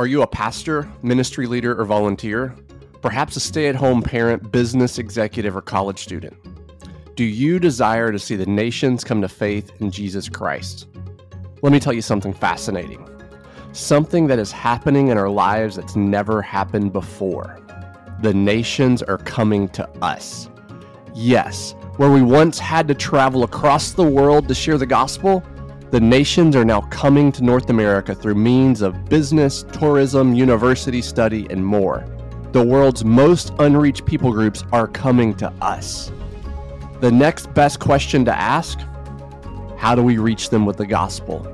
Are you a pastor, ministry leader, or volunteer? Perhaps a stay at home parent, business executive, or college student? Do you desire to see the nations come to faith in Jesus Christ? Let me tell you something fascinating. Something that is happening in our lives that's never happened before. The nations are coming to us. Yes, where we once had to travel across the world to share the gospel, the nations are now coming to North America through means of business, tourism, university study, and more. The world's most unreached people groups are coming to us. The next best question to ask how do we reach them with the gospel?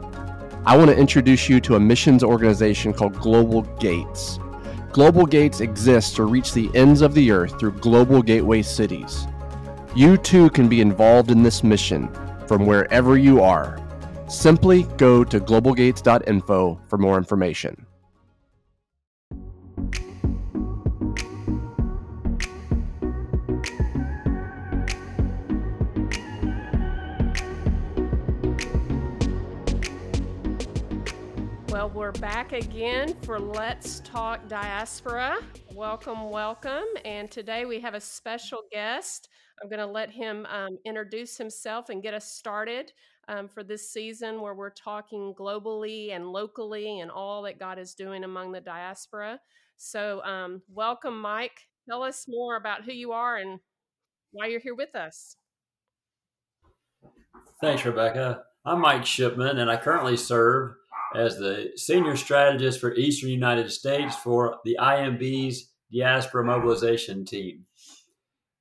I want to introduce you to a missions organization called Global Gates. Global Gates exists to reach the ends of the earth through global gateway cities. You too can be involved in this mission from wherever you are. Simply go to globalgates.info for more information. Well, we're back again for Let's Talk Diaspora. Welcome, welcome. And today we have a special guest. I'm going to let him um, introduce himself and get us started um, for this season where we're talking globally and locally and all that God is doing among the diaspora. So, um, welcome, Mike. Tell us more about who you are and why you're here with us. Thanks, Rebecca. I'm Mike Shipman, and I currently serve as the senior strategist for Eastern United States for the IMB's Diaspora Mobilization Team.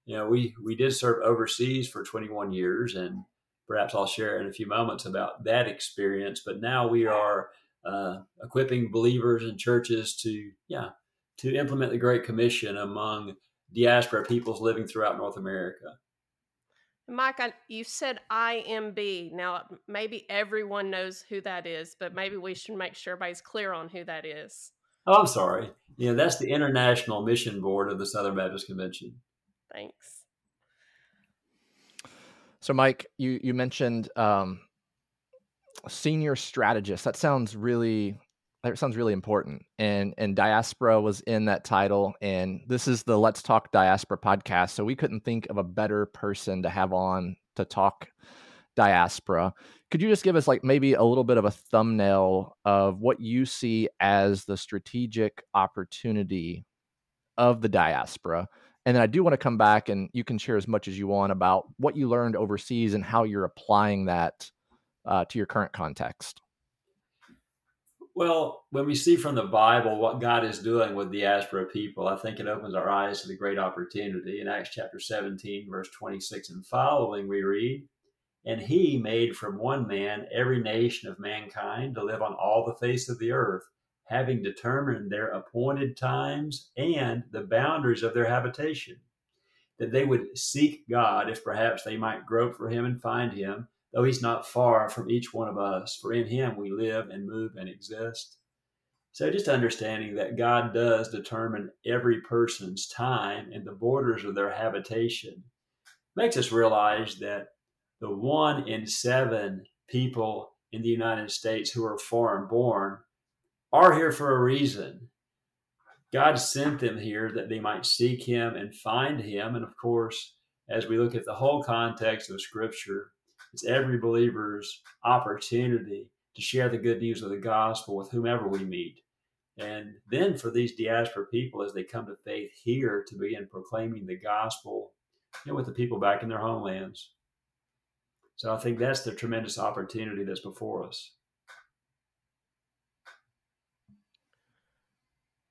You know, we, we did serve overseas for 21 years, and perhaps I'll share in a few moments about that experience. But now we are uh, equipping believers and churches to, yeah, to implement the Great Commission among diaspora peoples living throughout North America. Mike, I, you said IMB. Now, maybe everyone knows who that is, but maybe we should make sure everybody's clear on who that is. Oh, I'm sorry. Yeah, that's the International Mission Board of the Southern Baptist Convention. Thanks. So, Mike, you you mentioned um, senior strategist. That sounds really that sounds really important. And and diaspora was in that title. And this is the Let's Talk Diaspora podcast. So we couldn't think of a better person to have on to talk diaspora. Could you just give us like maybe a little bit of a thumbnail of what you see as the strategic opportunity of the diaspora? And then I do want to come back and you can share as much as you want about what you learned overseas and how you're applying that uh, to your current context. Well, when we see from the Bible what God is doing with the diaspora people, I think it opens our eyes to the great opportunity. In Acts chapter 17, verse 26 and following, we read, And he made from one man every nation of mankind to live on all the face of the earth having determined their appointed times and the boundaries of their habitation, that they would seek God if perhaps they might grope for him and find him, though he's not far from each one of us, for in him we live and move and exist. So, just understanding that God does determine every person's time and the borders of their habitation makes us realize that the one in seven people in the United States who are foreign born are here for a reason. God sent them here that they might seek Him and find Him. And of course, as we look at the whole context of Scripture, it's every believer's opportunity to share the good news of the gospel with whomever we meet. And then for these diaspora people, as they come to faith here, to begin proclaiming the gospel you know, with the people back in their homelands. So I think that's the tremendous opportunity that's before us.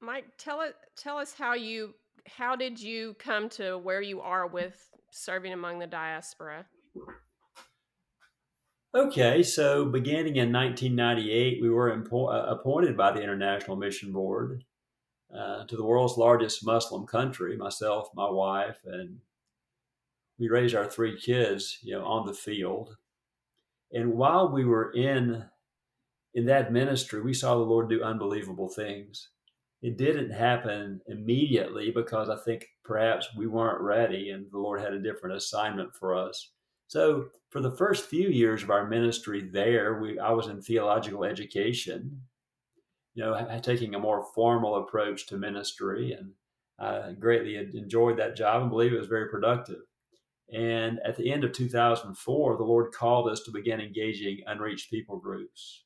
Mike, tell it tell us how you how did you come to where you are with serving among the diaspora? Okay, so beginning in 1998, we were impo- uh, appointed by the International Mission Board uh, to the world's largest Muslim country. Myself, my wife, and we raised our three kids, you know, on the field. And while we were in in that ministry, we saw the Lord do unbelievable things it didn't happen immediately because I think perhaps we weren't ready and the Lord had a different assignment for us. So for the first few years of our ministry there, we I was in theological education. you know, taking a more formal approach to ministry. And I greatly enjoyed that job and believe it was very productive. And at the end of 2004, the Lord called us to begin engaging unreached people groups.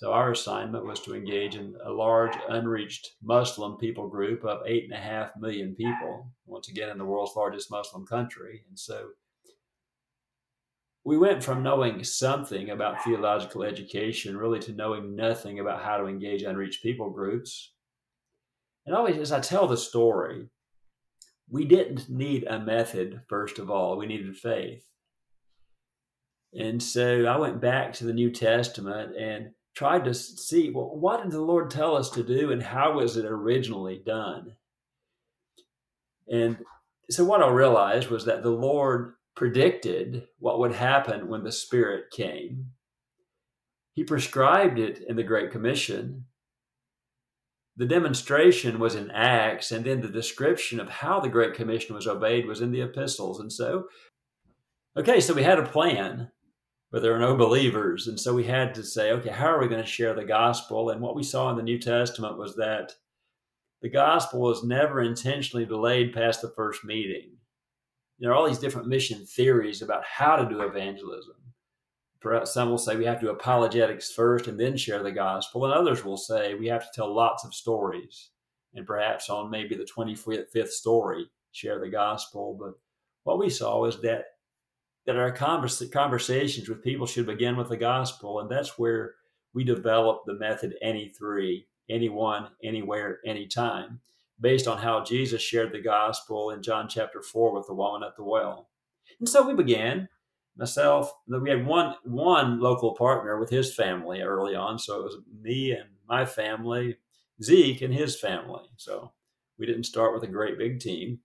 So our assignment was to engage in a large unreached Muslim people group of eight and a half million people, once again in the world's largest Muslim country. And so we went from knowing something about theological education really to knowing nothing about how to engage unreached people groups. And always, as I tell the story, we didn't need a method, first of all, we needed faith. And so I went back to the New Testament and tried to see well, what did the Lord tell us to do and how was it originally done? And so what I realized was that the Lord predicted what would happen when the Spirit came. He prescribed it in the Great Commission. The demonstration was in Acts, and then the description of how the Great Commission was obeyed was in the epistles. And so, okay, so we had a plan, but there are no believers. And so we had to say, okay, how are we going to share the gospel? And what we saw in the New Testament was that the gospel was never intentionally delayed past the first meeting there are all these different mission theories about how to do evangelism. Perhaps some will say we have to do apologetics first and then share the gospel, and others will say we have to tell lots of stories, and perhaps on maybe the 25th story, share the gospel. But what we saw was that that our converse, conversations with people should begin with the gospel, and that's where we developed the method any three, anyone, anywhere, anytime based on how Jesus shared the gospel in John chapter 4 with the woman at the well. And so we began. Myself, we had one one local partner with his family early on, so it was me and my family, Zeke and his family. So we didn't start with a great big team.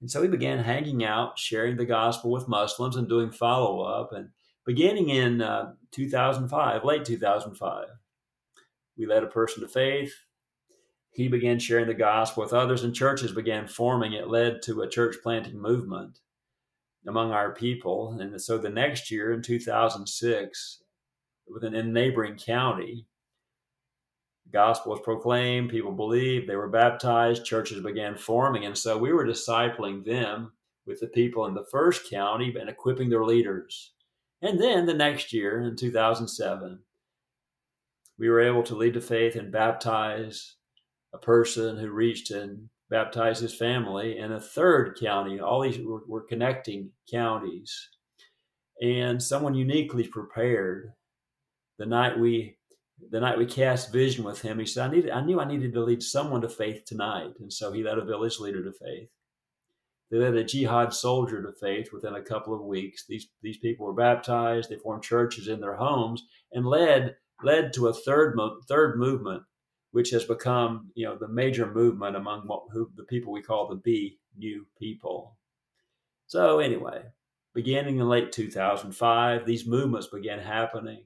And so we began hanging out, sharing the gospel with Muslims, and doing follow up. And beginning in uh, 2005, late 2005, we led a person to faith he began sharing the gospel with others, and churches began forming. It led to a church planting movement among our people. And so the next year, in 2006, within a neighboring county, gospel was proclaimed, people believed, they were baptized, churches began forming. And so we were discipling them with the people in the first county and equipping their leaders. And then the next year, in 2007, we were able to lead to faith and baptize a person who reached and baptized his family in a third county. All these were, were connecting counties. And someone uniquely prepared the night we the night we cast vision with him, he said, I needed I knew I needed to lead someone to faith tonight. And so he led a village leader to faith. They led a jihad soldier to faith within a couple of weeks. These these people were baptized, they formed churches in their homes, and led led to a third mo- third movement which has become you know the major movement among what, who, the people we call the B new people. So anyway, beginning in late 2005, these movements began happening.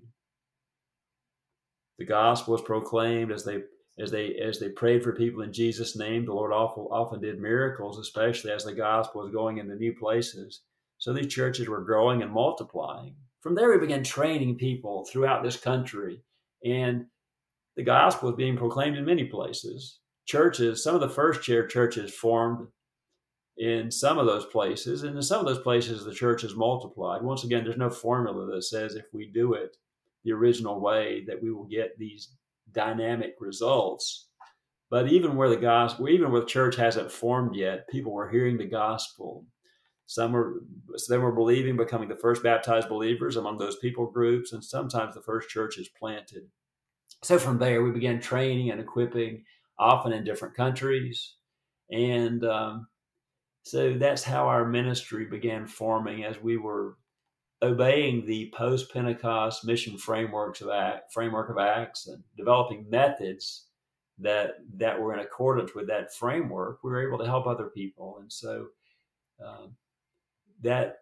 The gospel was proclaimed as they as they as they prayed for people in Jesus' name. The Lord often often did miracles, especially as the gospel was going into new places. So these churches were growing and multiplying. From there, we began training people throughout this country, and the gospel was being proclaimed in many places. Churches, some of the first chair churches formed in some of those places, and in some of those places, the church has multiplied. Once again, there's no formula that says if we do it the original way that we will get these dynamic results. But even where the gospel, even where the church hasn't formed yet, people were hearing the gospel. Some were, some were believing, becoming the first baptized believers among those people groups, and sometimes the first church is planted. So from there, we began training and equipping, often in different countries. And um, so that's how our ministry began forming as we were obeying the post Pentecost mission frameworks of act, framework of acts and developing methods that that were in accordance with that framework. We were able to help other people, and so um, that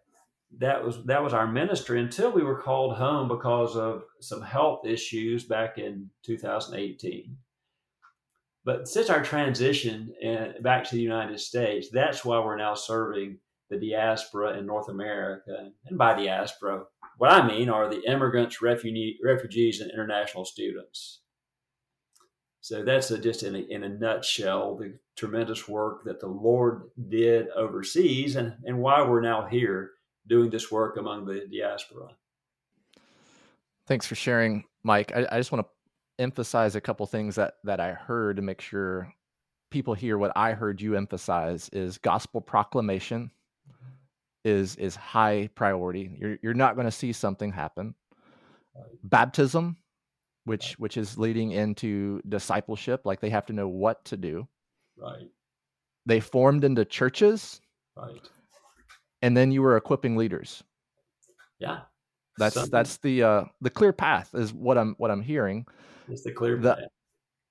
that was that was our ministry until we were called home because of some health issues back in 2018. But since our transition uh, back to the United States, that's why we're now serving the diaspora in North America. And by diaspora, what I mean are the immigrants, refugee, refugees, and international students. So that's a, just in a, in a nutshell the tremendous work that the Lord did overseas and, and why we're now here doing this work among the diaspora. Thanks for sharing, Mike. I, I just want to emphasize a couple things that that I heard to make sure people hear what I heard you emphasize is gospel proclamation is is high priority. You're you're not going to see something happen. Baptism, which right. which is leading into discipleship, like they have to know what to do. Right. They formed into churches. Right. And then you were equipping leaders. Yeah. That's Something. that's the uh, the clear path is what I'm what I'm hearing. It's the clear the, path.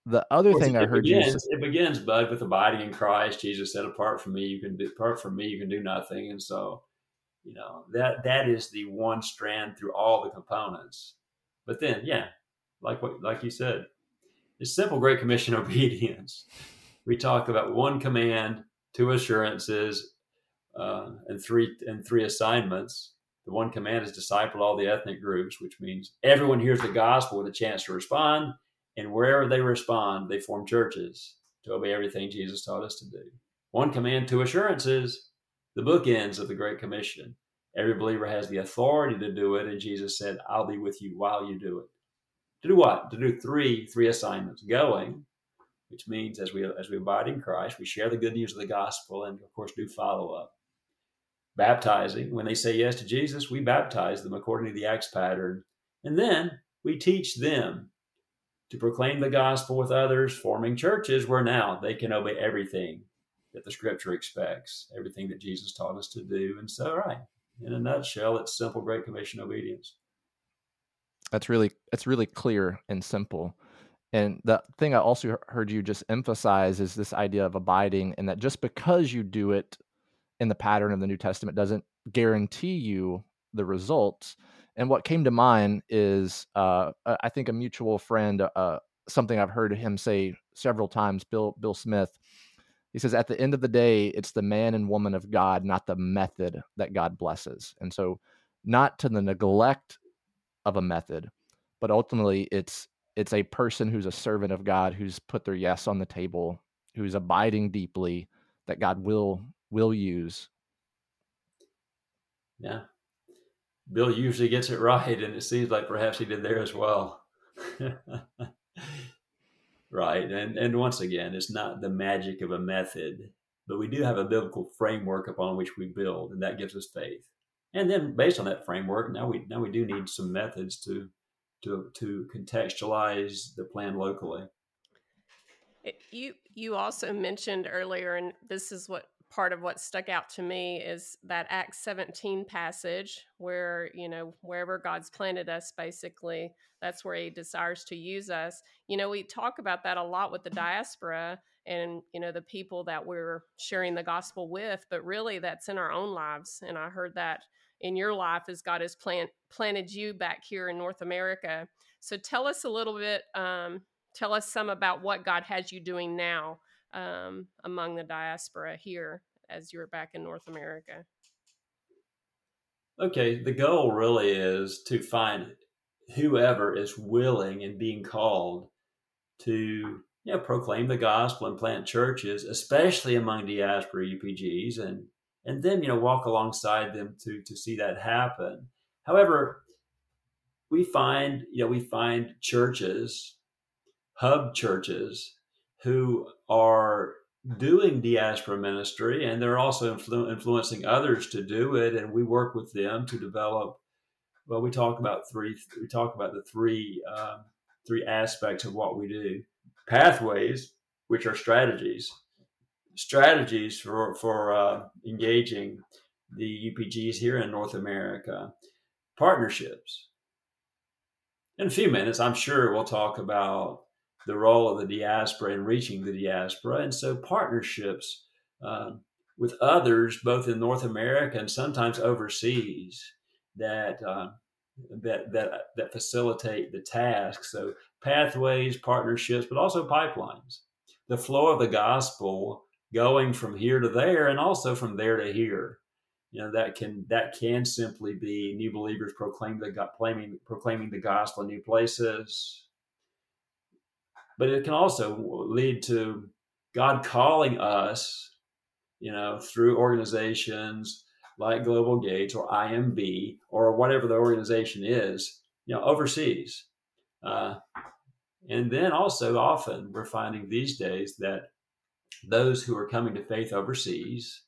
The other thing I heard begins, you say, it begins, bud, with abiding in Christ. Jesus said, "Apart from me, you can do. Apart from me, you can do nothing." And so, you know that that is the one strand through all the components. But then, yeah, like what like you said, it's simple, great commission obedience. We talk about one command, two assurances, uh, and three and three assignments the one command is disciple all the ethnic groups, which means everyone hears the gospel with a chance to respond. And wherever they respond, they form churches to obey everything Jesus taught us to do. One command, two assurances, the bookends of the Great Commission. Every believer has the authority to do it. And Jesus said, I'll be with you while you do it. To do what? To do three, three assignments. Going, which means as we as we abide in Christ, we share the good news of the gospel and of course do follow up baptizing. When they say yes to Jesus, we baptize them according to the Acts pattern. And then we teach them to proclaim the gospel with others, forming churches where now they can obey everything that the scripture expects, everything that Jesus taught us to do. And so, right, in a nutshell, it's simple Great Commission obedience. That's really that's really clear and simple. And the thing I also heard you just emphasize is this idea of abiding, and that just because you do it in the pattern of the New Testament doesn't guarantee you the results. And what came to mind is, uh, I think, a mutual friend, uh, something I've heard him say several times, Bill Bill Smith. He says, at the end of the day, it's the man and woman of God, not the method that God blesses. And so, not to the neglect of a method, but ultimately, it's it's a person who's a servant of God, who's put their yes on the table, who's abiding deeply, that God will will use. Yeah. Bill usually gets it right, and it seems like perhaps he did there as well. right. And and once again, it's not the magic of a method, but we do have a biblical framework upon which we build, and that gives us faith. And then based on that framework, now we now we do need some methods to to to contextualize the plan locally. Eh, you you also mentioned earlier, and this is what part of what stuck out to me is that Acts 17 passage where, you know, wherever God's planted us, basically, that's where He desires to use us. You know, we talk about that a lot with the diaspora and, you know, the people that we're sharing the gospel with, but really that's in our own lives. And I heard that in your life as God has plant, planted you back here in North America. So tell us a little bit, um, tell us some about what God has you doing now um, among the diaspora here as you're back in North America? Okay, the goal really is to find whoever is willing and being called to you know, proclaim the gospel and plant churches, especially among diaspora UPGs, and and then you know walk alongside them to to see that happen. However, we find you know we find churches, hub churches who are doing diaspora ministry and they're also influ- influencing others to do it and we work with them to develop well we talk about three we talk about the three um, three aspects of what we do. Pathways which are strategies. Strategies for for uh, engaging the upgs here in north america. Partnerships. In a few minutes i'm sure we'll talk about the role of the diaspora in reaching the diaspora. And so partnerships uh, with others, both in North America and sometimes overseas, that uh, that that that facilitate the task. So pathways, partnerships, but also pipelines. The flow of the gospel going from here to there, and also from there to here. You know that can that can simply be new believers proclaiming the proclaiming proclaiming the gospel in new places, but it can also lead to God calling us, you know, through organizations like Global Gates or IMB or whatever the organization is, you know, overseas. Uh, and then also, often we're finding these days that those who are coming to faith overseas,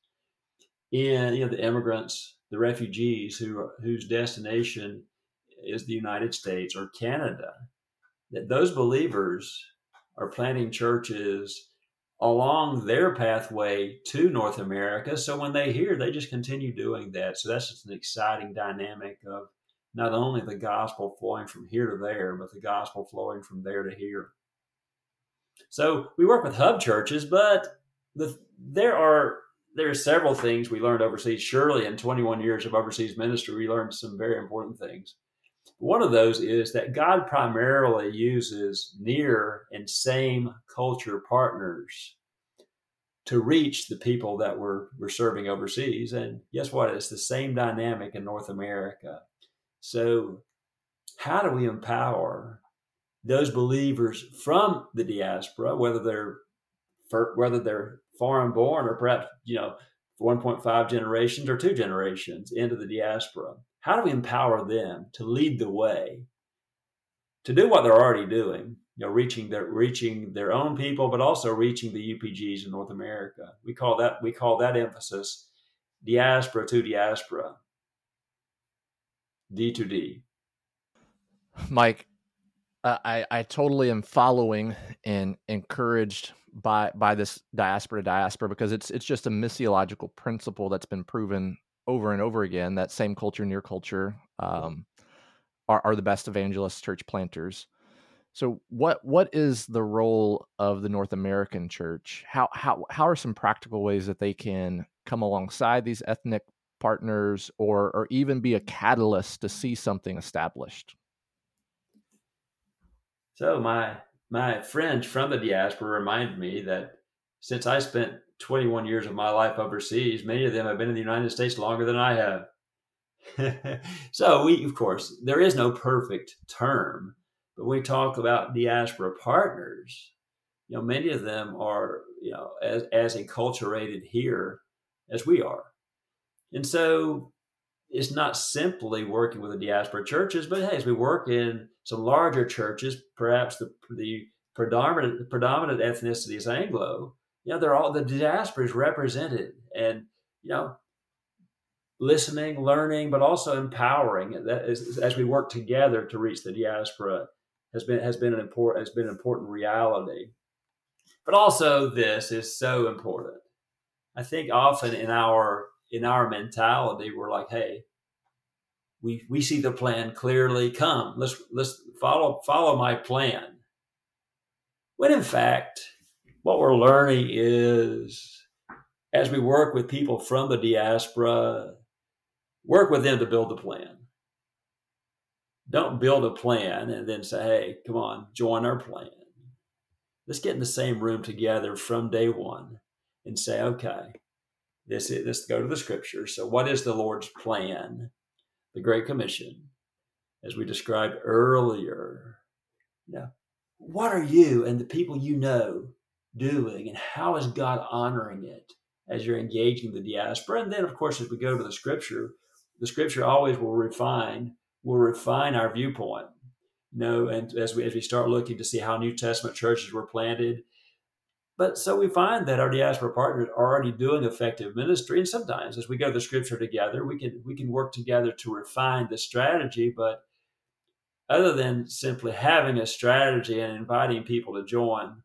in you know, the immigrants, the refugees who whose destination is the United States or Canada, that those believers are planting churches along their pathway to North America. So when they hear, they just continue doing that. So that's just an exciting dynamic of not only the gospel flowing from here to there, but the gospel flowing from there to here. So we work with hub churches, but the, there are there are several things we learned overseas. Surely, in 21 years of overseas ministry, we learned some very important things. One of those is that God primarily uses near and same culture partners to reach the people that we're, we're serving overseas. And guess what? It's the same dynamic in North America. So, how do we empower those believers from the diaspora, whether they're whether they're foreign born or perhaps you know 1.5 generations or two generations into the diaspora? How do we empower them to lead the way to do what they're already doing? You know, reaching their reaching their own people, but also reaching the UPGs in North America. We call that we call that emphasis diaspora to diaspora D2D. Mike, I I totally am following and encouraged by by this diaspora diaspora because it's it's just a missiological principle that's been proven over and over again that same culture near culture um, are, are the best evangelists church planters. So what what is the role of the north american church? How how how are some practical ways that they can come alongside these ethnic partners or or even be a catalyst to see something established? So my my friends from the diaspora remind me that since i spent 21 years of my life overseas many of them have been in the united states longer than i have so we of course there is no perfect term but we talk about diaspora partners you know many of them are you know as, as enculturated here as we are and so it's not simply working with the diaspora churches, but hey, as we work in some larger churches, perhaps the the predominant the predominant ethnicity is Anglo. You know, they're all the diaspora is represented, and you know, listening, learning, but also empowering. That is, as we work together to reach the diaspora has been has been an important has been an important reality. But also, this is so important. I think often in our in our mentality, we're like, hey, we we see the plan clearly. Come, let's let's follow follow my plan. When in fact, what we're learning is as we work with people from the diaspora, work with them to build the plan. Don't build a plan and then say, hey, come on, join our plan. Let's get in the same room together from day one and say, okay, this is let's go to the scripture. So, what is the Lord's plan? The Great Commission, as we described earlier. Now, what are you and the people you know doing, and how is God honoring it as you're engaging the diaspora? And then, of course, as we go to the scripture, the scripture always will refine will refine our viewpoint. You know, and as we as we start looking to see how New Testament churches were planted, but so we find that our diaspora partners are already doing effective ministry. And sometimes as we go to the scripture together, we can we can work together to refine the strategy. But other than simply having a strategy and inviting people to join,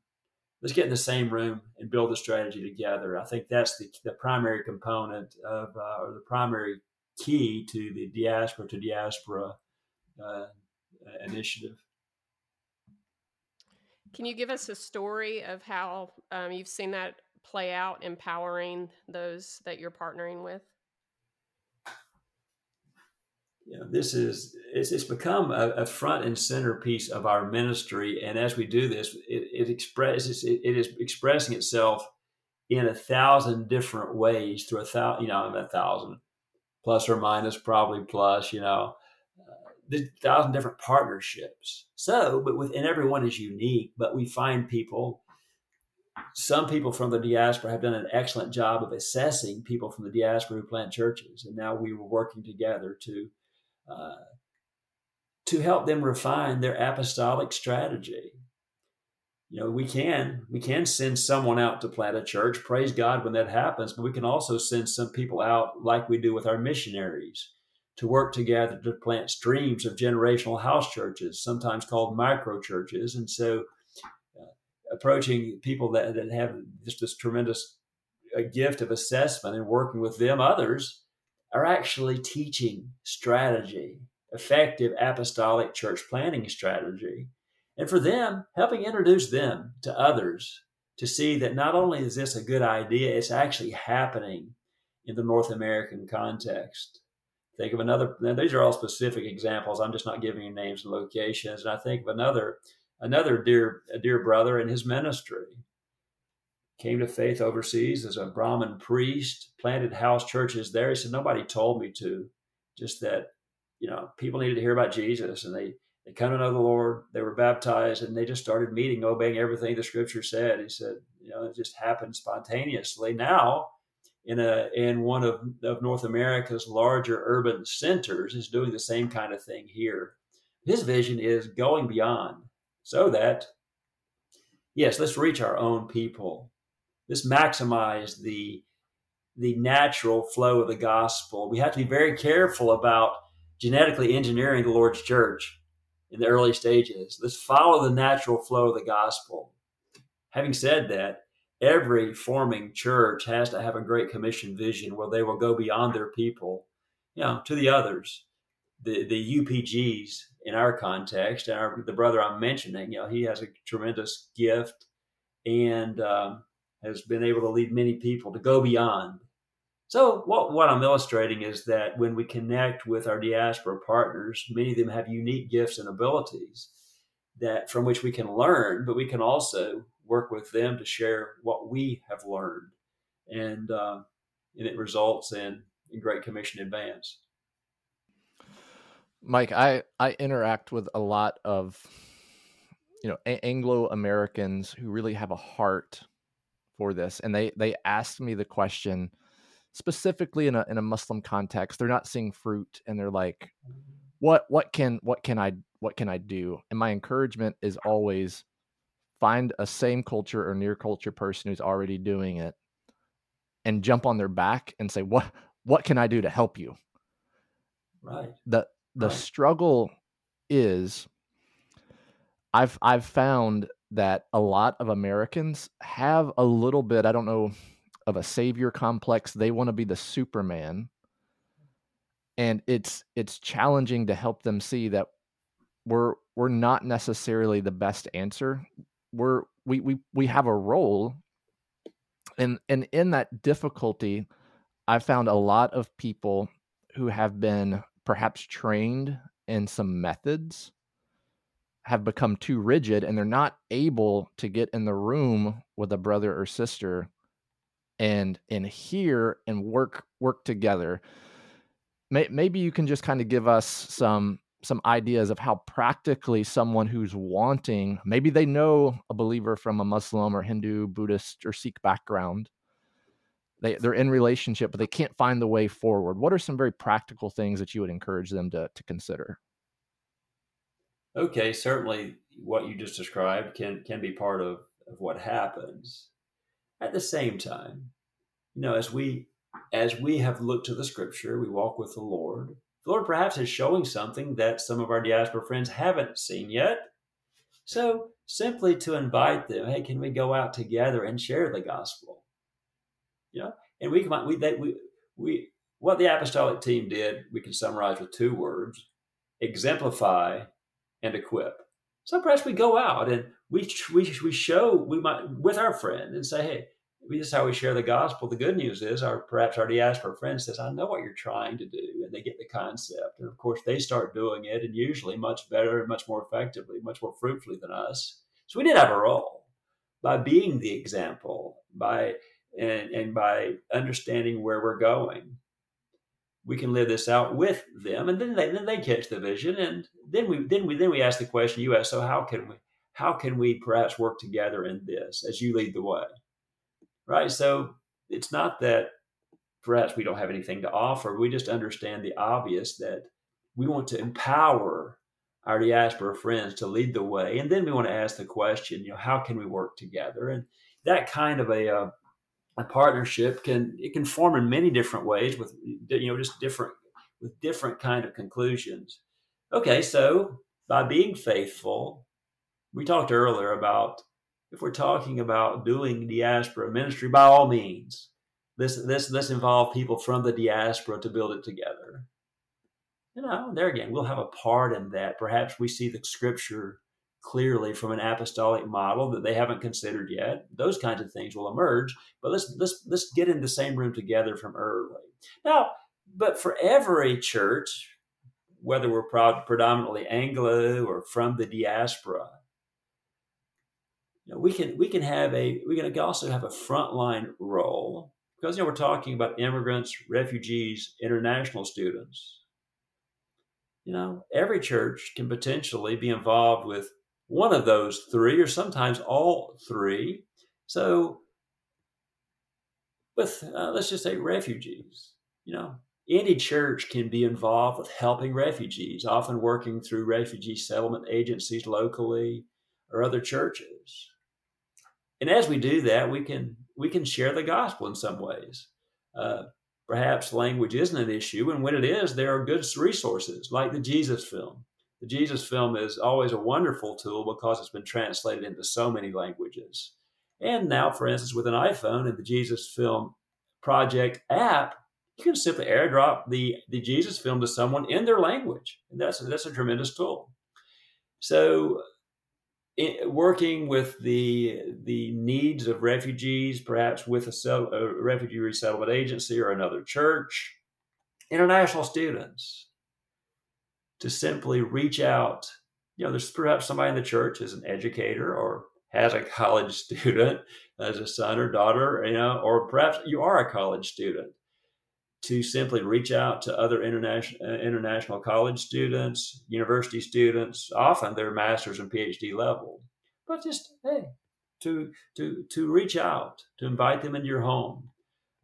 let's get in the same room and build the strategy together. I think that's the, the primary component of, uh, or the primary key to the diaspora to diaspora uh, initiative. Can you give us a story of how um, you've seen that play out, empowering those that you're partnering with? You know, this is it's, it's become a, a, front and center piece of our ministry, and as we do this, it, it expresses it, it is expressing itself in a thousand different ways through a thousand, you know, a thousand plus or minus, probably plus, you know, thousand different partnerships. So, but within everyone is unique, but we find people some people from the diaspora have done an excellent job of assessing people from the diaspora who plant churches, and now we were working together to uh, to help them refine their apostolic strategy. You know, we can we can send someone out to plant a church. Praise God when that happens, but we can also send some people out like we do with our missionaries to work together to plant streams of generational house churches, sometimes called micro churches, and so approaching people that, that have just this tremendous uh, gift of assessment and working with them, others are actually teaching strategy, effective apostolic church planning strategy. And for them, helping introduce them to others to see that not only is this a good idea, it's actually happening in the North American context. Think of another, these are all specific examples. I'm just not giving you names and locations. And I think of another another dear a dear brother in his ministry came to faith overseas as a brahmin priest planted house churches there he said nobody told me to just that you know people needed to hear about jesus and they they come to know the lord they were baptized and they just started meeting obeying everything the scripture said he said you know it just happened spontaneously now in a in one of, of north america's larger urban centers is doing the same kind of thing here his vision is going beyond so that, yes, let's reach our own people. Let's maximize the the natural flow of the gospel. We have to be very careful about genetically engineering the Lord's church in the early stages. Let's follow the natural flow of the gospel. Having said that, every forming church has to have a great commission vision where they will go beyond their people, you know, to the others. The the UPGs in our context. And our, the brother I'm mentioning, you know, he has a tremendous gift and um, has been able to lead many people to go beyond. So what, what I'm illustrating is that when we connect with our diaspora partners, many of them have unique gifts and abilities that from which we can learn, but we can also work with them to share what we have learned, and uh, and it results in in Great Commission advance. Mike, I I interact with a lot of you know a- Anglo Americans who really have a heart for this, and they they asked me the question specifically in a in a Muslim context. They're not seeing fruit, and they're like, mm. "What what can what can I what can I do?" And my encouragement is always find a same culture or near culture person who's already doing it, and jump on their back and say, "What what can I do to help you?" Right. The the right. struggle is I've I've found that a lot of Americans have a little bit, I don't know, of a savior complex. They want to be the Superman. And it's it's challenging to help them see that we're we're not necessarily the best answer. We're we we we have a role. And and in that difficulty, I found a lot of people who have been perhaps trained in some methods have become too rigid and they're not able to get in the room with a brother or sister and and hear and work work together maybe you can just kind of give us some some ideas of how practically someone who's wanting maybe they know a believer from a muslim or hindu buddhist or sikh background. They they're in relationship but they can't find the way forward. What are some very practical things that you would encourage them to to consider? Okay certainly what you just described can can be part of of what happens at the same time you know as we as we have looked to the scripture we walk with the lord the lord perhaps is showing something that some of our diaspora friends haven't seen yet so simply to invite them hey can we go out together and share the gospel you know, and we come we they, we we what the apostolic team did we can summarize with two words: exemplify and equip. So perhaps we go out and we we we show we might with our friend and say, hey, this is how we share the gospel. The good news is, our perhaps our diaspora friend says, I know what you're trying to do, and they get the concept, and of course they start doing it, and usually much better much more effectively, much more fruitfully than us. So we did have a role by being the example, by and, and by understanding where we're going. we can live this out with them, and then they then they catch the vision, and then we then we then we ask the question you ask. So how can we how can we perhaps work together in this as you lead the way, right? So it's not that perhaps we don't have anything to offer. We just understand the obvious that we want to empower our diaspora friends to lead the way, and then we want to ask the question, you know, how can we work together? And that kind of a uh, a partnership can it can form in many different ways with you know just different with different kind of conclusions. Okay, so by being faithful, we talked earlier about if we're talking about doing diaspora ministry, by all means, this this this involve people from the diaspora to build it together you know, there again, we'll have a part in that. Perhaps we see the scripture clearly from an apostolic model that they haven't considered yet. Those kinds of things will emerge. But let's let's let's get in the same room together from early. Now, but for every church, whether we're predominantly Anglo or from the diaspora, you know, we can we can have a we can also have a frontline role because you know we're talking about immigrants, refugees, international students you know, every church can potentially be involved with one of those three or sometimes all three. So, with uh, let's just say refugees, you know, any church can be involved with helping refugees, often working through refugee settlement agencies locally or other churches. And as we do that, we can we can share the gospel in some ways. Uh, perhaps language isn't an issue. And when it is, there are good resources like the Jesus film. The Jesus film is always a wonderful tool because it's been translated into so many languages. And now, for instance, with an iPhone and the Jesus film project app, you can simply airdrop the, the Jesus film to someone in their language. And that's, that's a tremendous tool. So working with the the needs of refugees, perhaps with a, a, refugee resettlement agency or another church, international students, to simply reach out. You know, there's perhaps somebody in the church is an educator or has a college student as a son or daughter, you know, or perhaps you are a college student to simply reach out to other international uh, international college students, university students. Often they're masters and PhD level, but just hey, to to to reach out, to invite them into your home,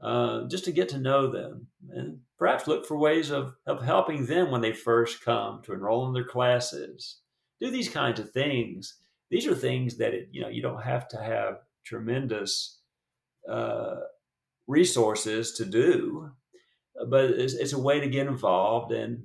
uh, just to get to know them, and perhaps look for ways of of helping them when they first come to enroll in their classes. Do these kinds of things. These are things that it, you know you don't have to have tremendous. Uh, resources to do but it's, it's, a way to get involved. And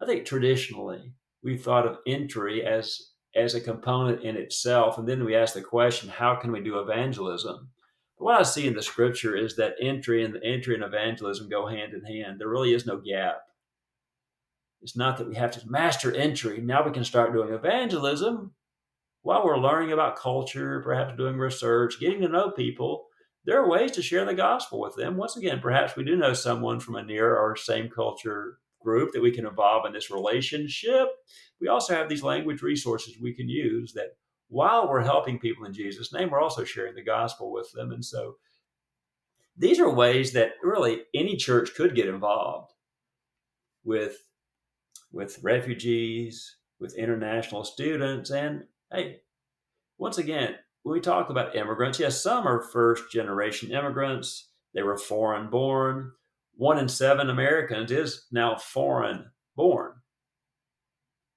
I think traditionally we thought of entry as as a component in itself, and then we ask the question, how can we do evangelism? But what I see in the scripture is that entry and the entry and evangelism go hand in hand. There really is no gap. It's not that we have to master entry. Now we can start doing evangelism while we're learning about culture, perhaps doing research, getting to know people there are ways to share the gospel with them. Once again, perhaps we do know someone from a near or same culture group that we can involve in this relationship. We also have these language resources we can use that while we're helping people in Jesus' name, we're also sharing the gospel with them. And so these are ways that really any church could get involved with with refugees, with international students, and hey, once again, we talk about immigrants, yes, some are first generation immigrants. They were foreign born. One in seven Americans is now foreign born.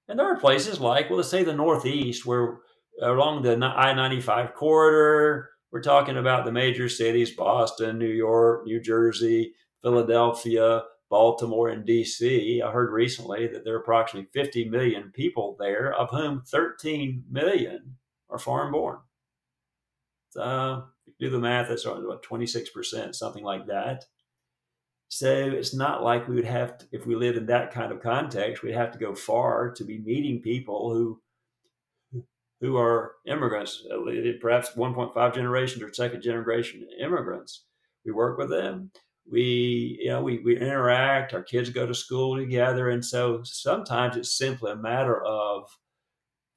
And there are places like, well, let's say the Northeast, where along the I 95 corridor, we're talking about the major cities Boston, New York, New Jersey, Philadelphia, Baltimore, and DC. I heard recently that there are approximately 50 million people there, of whom 13 million are foreign born uh, do the math, that's about 26%, something like that. So it's not like we would have to, if we lived in that kind of context, we'd have to go far to be meeting people who who are immigrants, perhaps 1.5 generations or second generation immigrants. We work with them. We, you know, we, we interact. Our kids go to school together, and so sometimes it's simply a matter of,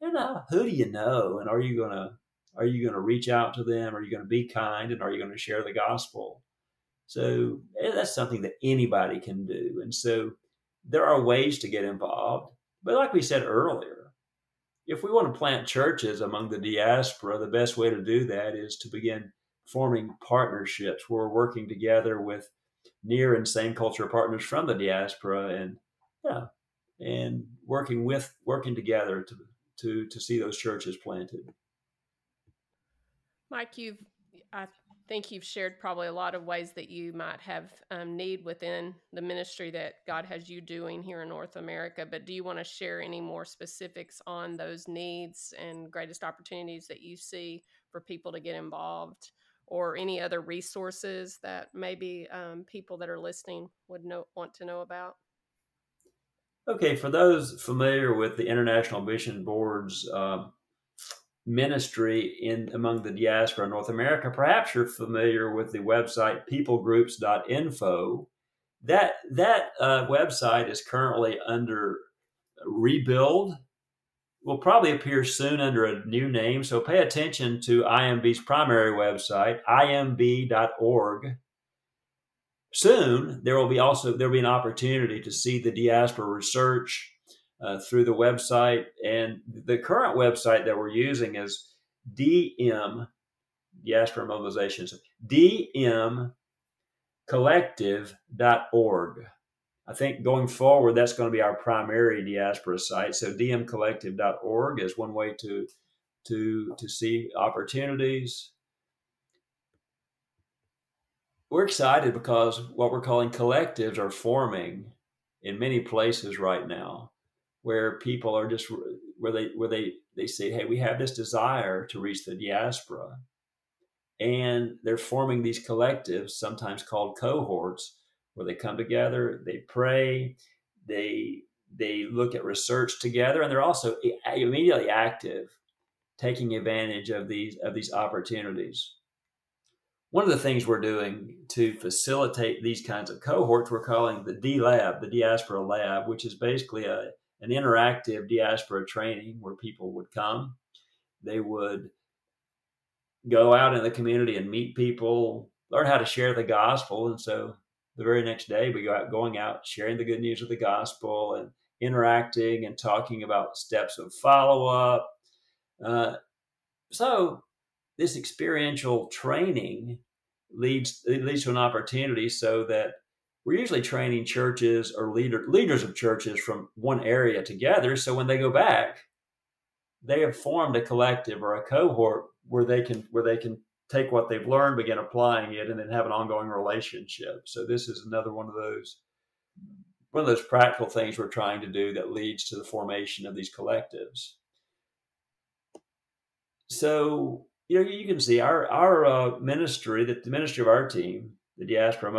you know, who do you know, and are you going to are you going to reach out to them? Are you going to be kind? And are you going to share the gospel? So eh, that's something that anybody can do. And so there are ways to get involved. But like we said earlier, if we want to plant churches among the diaspora, the best way to do that is to begin forming partnerships we're working together with near and same culture partners from the diaspora and yeah and working with working together to to to see those churches planted mike you've i think you've shared probably a lot of ways that you might have um, need within the ministry that god has you doing here in north america but do you want to share any more specifics on those needs and greatest opportunities that you see for people to get involved or any other resources that maybe um, people that are listening would know want to know about? Okay, for those familiar with the International Mission Board's uh, ministry in among the diaspora in North America, perhaps you're familiar with the website peoplegroups.info. That that uh, website is currently under rebuild will probably appear soon under a new name. So pay attention to IMB's primary website, imb.org. Soon there will be also there will be an opportunity to see the diaspora research uh, through the website, and the current website that we're using is DM Diaspora Mobilizations dmcollective.org. I think going forward, that's going to be our primary diaspora site. So dmcollective.org is one way to to to see opportunities. We're excited because what we're calling collectives are forming in many places right now, where people are just where they where they they say, "Hey, we have this desire to reach the diaspora," and they're forming these collectives, sometimes called cohorts where they come together, they pray, they they look at research together, and they're also immediately active, taking advantage of these of these opportunities. One of the things we're doing to facilitate these kinds of cohorts, we're calling the D Lab, the Diaspora Lab, which is basically a, an interactive diaspora training where people would come. They would go out in the community and meet people, learn how to share the gospel. And so the very next day we go out going out sharing the good news of the gospel and interacting and talking about steps of follow-up uh, so this experiential training leads leads to an opportunity so that we're usually training churches or leader, leaders of churches from one area together so when they go back they have formed a collective or a cohort where they can where they can take what they've learned, begin applying it, and then have an ongoing relationship. So this is another one of those one of those practical things we're trying to do that leads to the formation of these collectives. So you know you can see our our uh, ministry, that the ministry of our team, the diaspora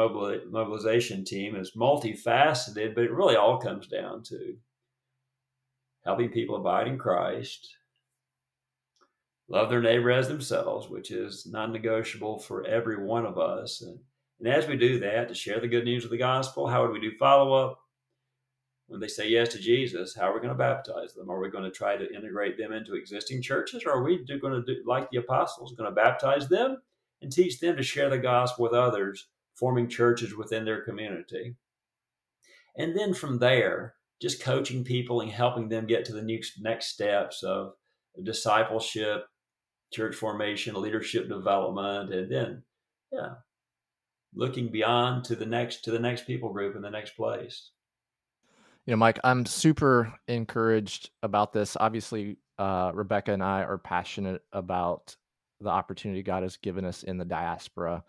mobilization team, is multifaceted, but it really all comes down to helping people abide in Christ love their neighbor as themselves, which is non negotiable for every one of us. And, and as we do that, to share the good news of the gospel, how would we do follow up? When they say yes to Jesus, how are we going to baptize them? Are we going to try to integrate them into existing churches? Or are we going to do like the apostles, going to baptize them and teach them to share the gospel with others, forming churches within their community? And then from there, just coaching people and helping them get to the next, next steps of discipleship, church formation, leadership development, and then, yeah, looking beyond to the next to the next people group in the next place. You know, Mike, I'm super encouraged about this. Obviously, uh, Rebecca and I are passionate about the opportunity God has given us in the diaspora.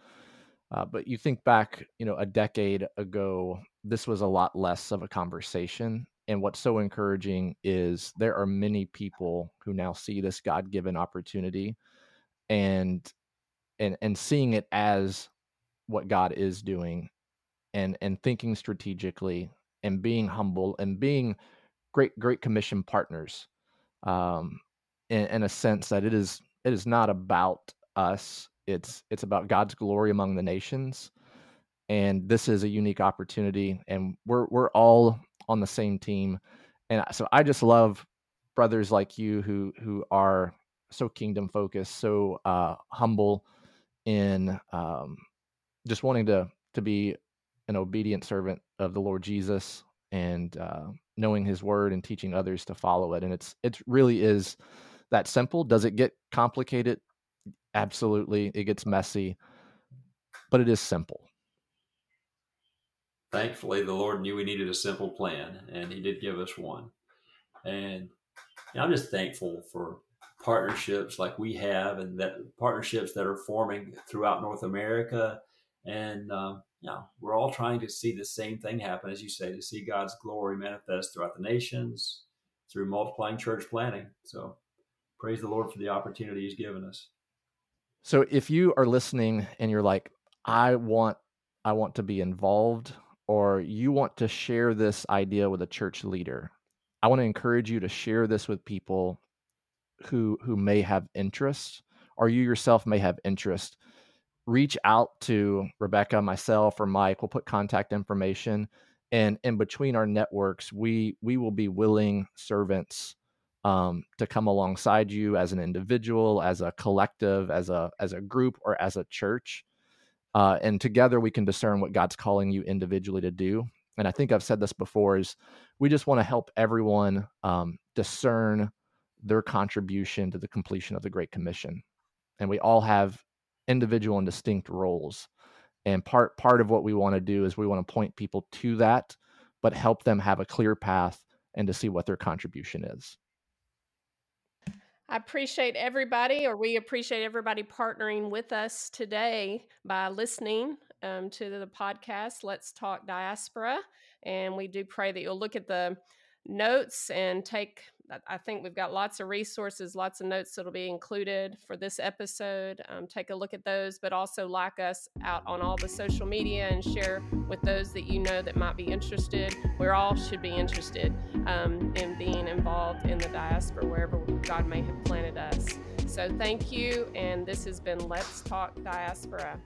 Uh, but you think back, you know, a decade ago, this was a lot less of a conversation. And what's so encouraging is there are many people who now see this God given opportunity and and and seeing it as what God is doing and and thinking strategically and being humble and being great great commission partners um in, in a sense that it is it is not about us it's it's about God's glory among the nations and this is a unique opportunity and we're we're all on the same team and so I just love brothers like you who who are so kingdom focused so uh humble in um just wanting to to be an obedient servant of the Lord Jesus and uh, knowing His Word and teaching others to follow it. And it's it really is that simple. Does it get complicated? Absolutely, it gets messy, but it is simple. Thankfully, the Lord knew we needed a simple plan, and He did give us one. And I'm just thankful for partnerships like we have, and that partnerships that are forming throughout North America. And um, you know, we're all trying to see the same thing happen, as you say, to see God's glory manifest throughout the nations through multiplying church planting. So, praise the Lord for the opportunity He's given us. So, if you are listening and you're like, I want, I want to be involved, or you want to share this idea with a church leader, I want to encourage you to share this with people who who may have interest or you yourself may have interest. Reach out to rebecca myself or mike. We'll put contact information and in between our networks we we will be willing servants um, to come alongside you as an individual as a collective as a as a group or as a church uh, and together we can discern what god's calling you individually to do and I think I've said this before, is we just want to help everyone um, discern their contribution to the completion of the Great Commission. And we all have individual and distinct roles. And part part of what we want to do is we want to point people to that, but help them have a clear path and to see what their contribution is. I appreciate everybody, or we appreciate everybody partnering with us today by listening um, to the podcast, Let's Talk Diaspora. And we do pray that you'll look at the notes and take I think we've got lots of resources, lots of notes that'll be included for this episode. Um, take a look at those, but also like us out on all the social media and share with those that you know that might be interested. We all should be interested um, in being involved in the diaspora wherever God may have planted us. So thank you, and this has been Let's Talk Diaspora.